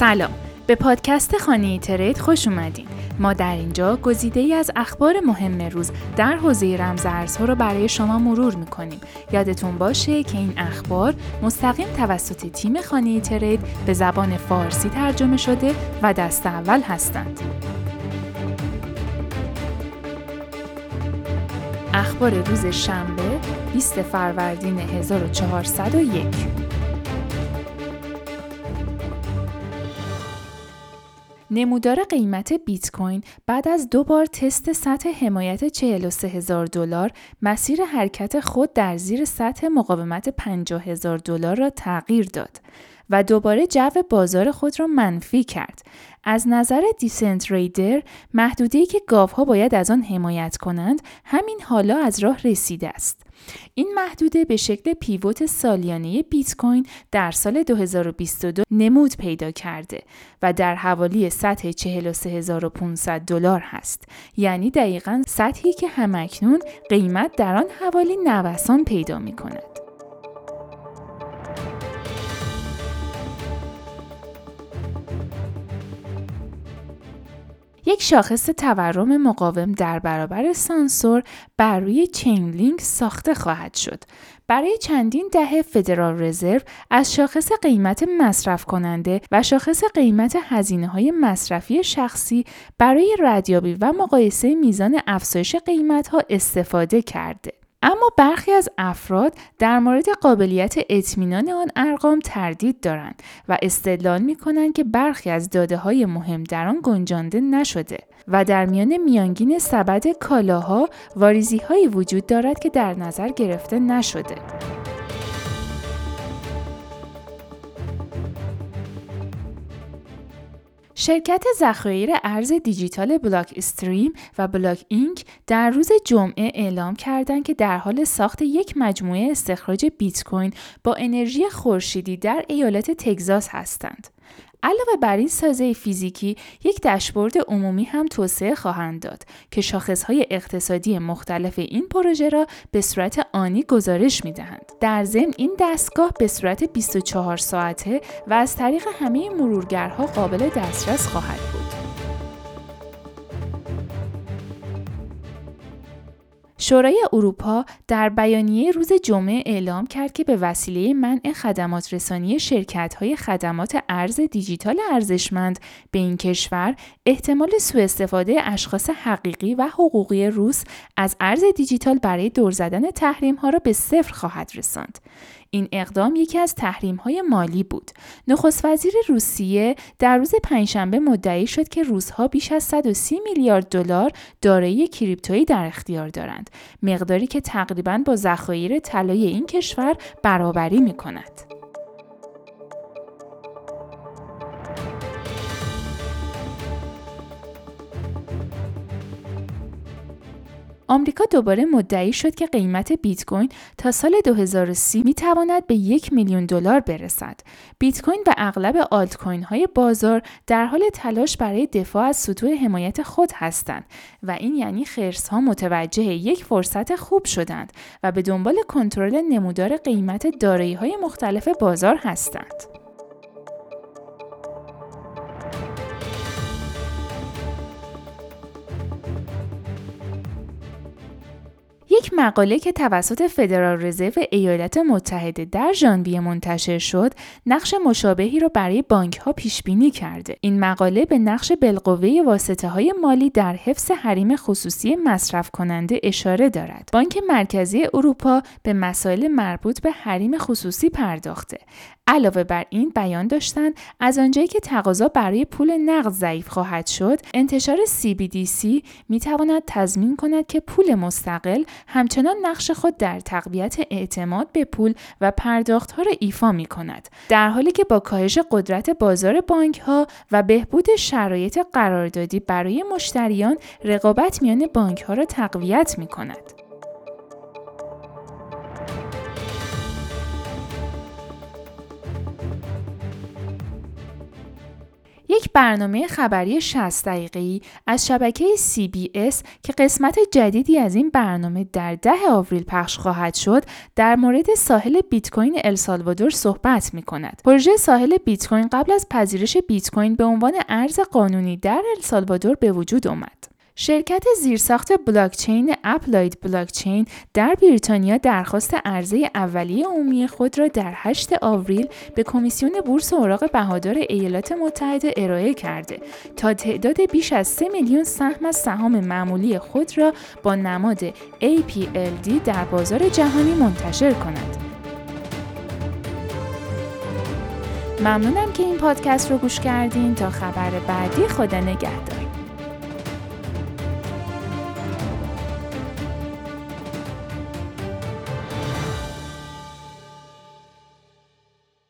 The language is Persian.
سلام. به پادکست خانه ترید خوش اومدین. ما در اینجا گزیده ای از اخبار مهم روز در حوزه رمزارزها رو برای شما مرور می‌کنیم. یادتون باشه که این اخبار مستقیم توسط تیم خانه ترید به زبان فارسی ترجمه شده و دست اول هستند. اخبار روز شنبه 20 فروردین 1401 نمودار قیمت بیت کوین بعد از دو بار تست سطح حمایت 43 هزار دلار مسیر حرکت خود در زیر سطح مقاومت 50 هزار دلار را تغییر داد. و دوباره جو بازار خود را منفی کرد. از نظر دیسنت ریدر محدوده که گاوها باید از آن حمایت کنند همین حالا از راه رسیده است. این محدوده به شکل پیوت سالیانه بیت کوین در سال 2022 نمود پیدا کرده و در حوالی سطح 43500 دلار هست یعنی دقیقا سطحی که همکنون قیمت در آن حوالی نوسان پیدا می کند. یک شاخص تورم مقاوم در برابر سانسور بر روی چین لینک ساخته خواهد شد. برای چندین دهه فدرال رزرو از شاخص قیمت مصرف کننده و شاخص قیمت هزینه های مصرفی شخصی برای ردیابی و مقایسه میزان افزایش قیمت ها استفاده کرده. اما برخی از افراد در مورد قابلیت اطمینان آن ارقام تردید دارند و استدلال می کنند که برخی از داده های مهم در آن گنجانده نشده و در میان میانگین سبد کالاها واریزی هایی وجود دارد که در نظر گرفته نشده. شرکت ذخایر ارز دیجیتال بلاک استریم و بلاک اینک در روز جمعه اعلام کردند که در حال ساخت یک مجموعه استخراج بیت کوین با انرژی خورشیدی در ایالت تگزاس هستند. علاوه بر این سازه فیزیکی یک داشبورد عمومی هم توسعه خواهند داد که شاخصهای اقتصادی مختلف این پروژه را به صورت آنی گزارش می دهند. در ضمن این دستگاه به صورت 24 ساعته و از طریق همه مرورگرها قابل دسترس خواهد بود. شورای اروپا در بیانیه روز جمعه اعلام کرد که به وسیله منع خدمات رسانی شرکت های خدمات ارز دیجیتال ارزشمند به این کشور احتمال سوء استفاده اشخاص حقیقی و حقوقی روس از ارز دیجیتال برای دور زدن تحریم ها را به صفر خواهد رساند. این اقدام یکی از تحریم های مالی بود. نخست وزیر روسیه در روز پنجشنبه مدعی شد که روزها بیش از 130 میلیارد دلار دارایی کریپتویی در اختیار دارند. مقداری که تقریبا با ذخایر طلای این کشور برابری می کند. آمریکا دوباره مدعی شد که قیمت بیت کوین تا سال 2030 می تواند به یک میلیون دلار برسد. بیت کوین و اغلب آلت کوین های بازار در حال تلاش برای دفاع از سطوح حمایت خود هستند و این یعنی خرس ها متوجه یک فرصت خوب شدند و به دنبال کنترل نمودار قیمت دارایی های مختلف بازار هستند. یک مقاله که توسط فدرال رزرو ایالات متحده در ژانویه منتشر شد نقش مشابهی را برای بانک ها پیش بینی کرده. این مقاله به نقش بالقوه واسطه های مالی در حفظ حریم خصوصی مصرف کننده اشاره دارد. بانک مرکزی اروپا به مسائل مربوط به حریم خصوصی پرداخته. علاوه بر این بیان داشتند از آنجایی که تقاضا برای پول نقد ضعیف خواهد شد انتشار CBDC می تواند تضمین کند که پول مستقل همچنان نقش خود در تقویت اعتماد به پول و پرداخت ها را ایفا می کند در حالی که با کاهش قدرت بازار بانک ها و بهبود شرایط قراردادی برای مشتریان رقابت میان بانک ها را تقویت می کند. یک برنامه خبری 60 دقیقه‌ای از شبکه CBS که قسمت جدیدی از این برنامه در 10 آوریل پخش خواهد شد در مورد ساحل بیت کوین السالوادور صحبت می کند. پروژه ساحل بیت کوین قبل از پذیرش بیت کوین به عنوان ارز قانونی در السالوادور به وجود آمد. شرکت زیرساخت بلاکچین اپلاید بلاکچین در بریتانیا درخواست عرضه اولیه عمومی خود را در 8 آوریل به کمیسیون بورس اوراق بهادار ایالات متحده ارائه کرده تا تعداد بیش از 3 میلیون سهم از سهام معمولی خود را با نماد APLD در بازار جهانی منتشر کند. ممنونم که این پادکست رو گوش کردین تا خبر بعدی خدا نگهدار.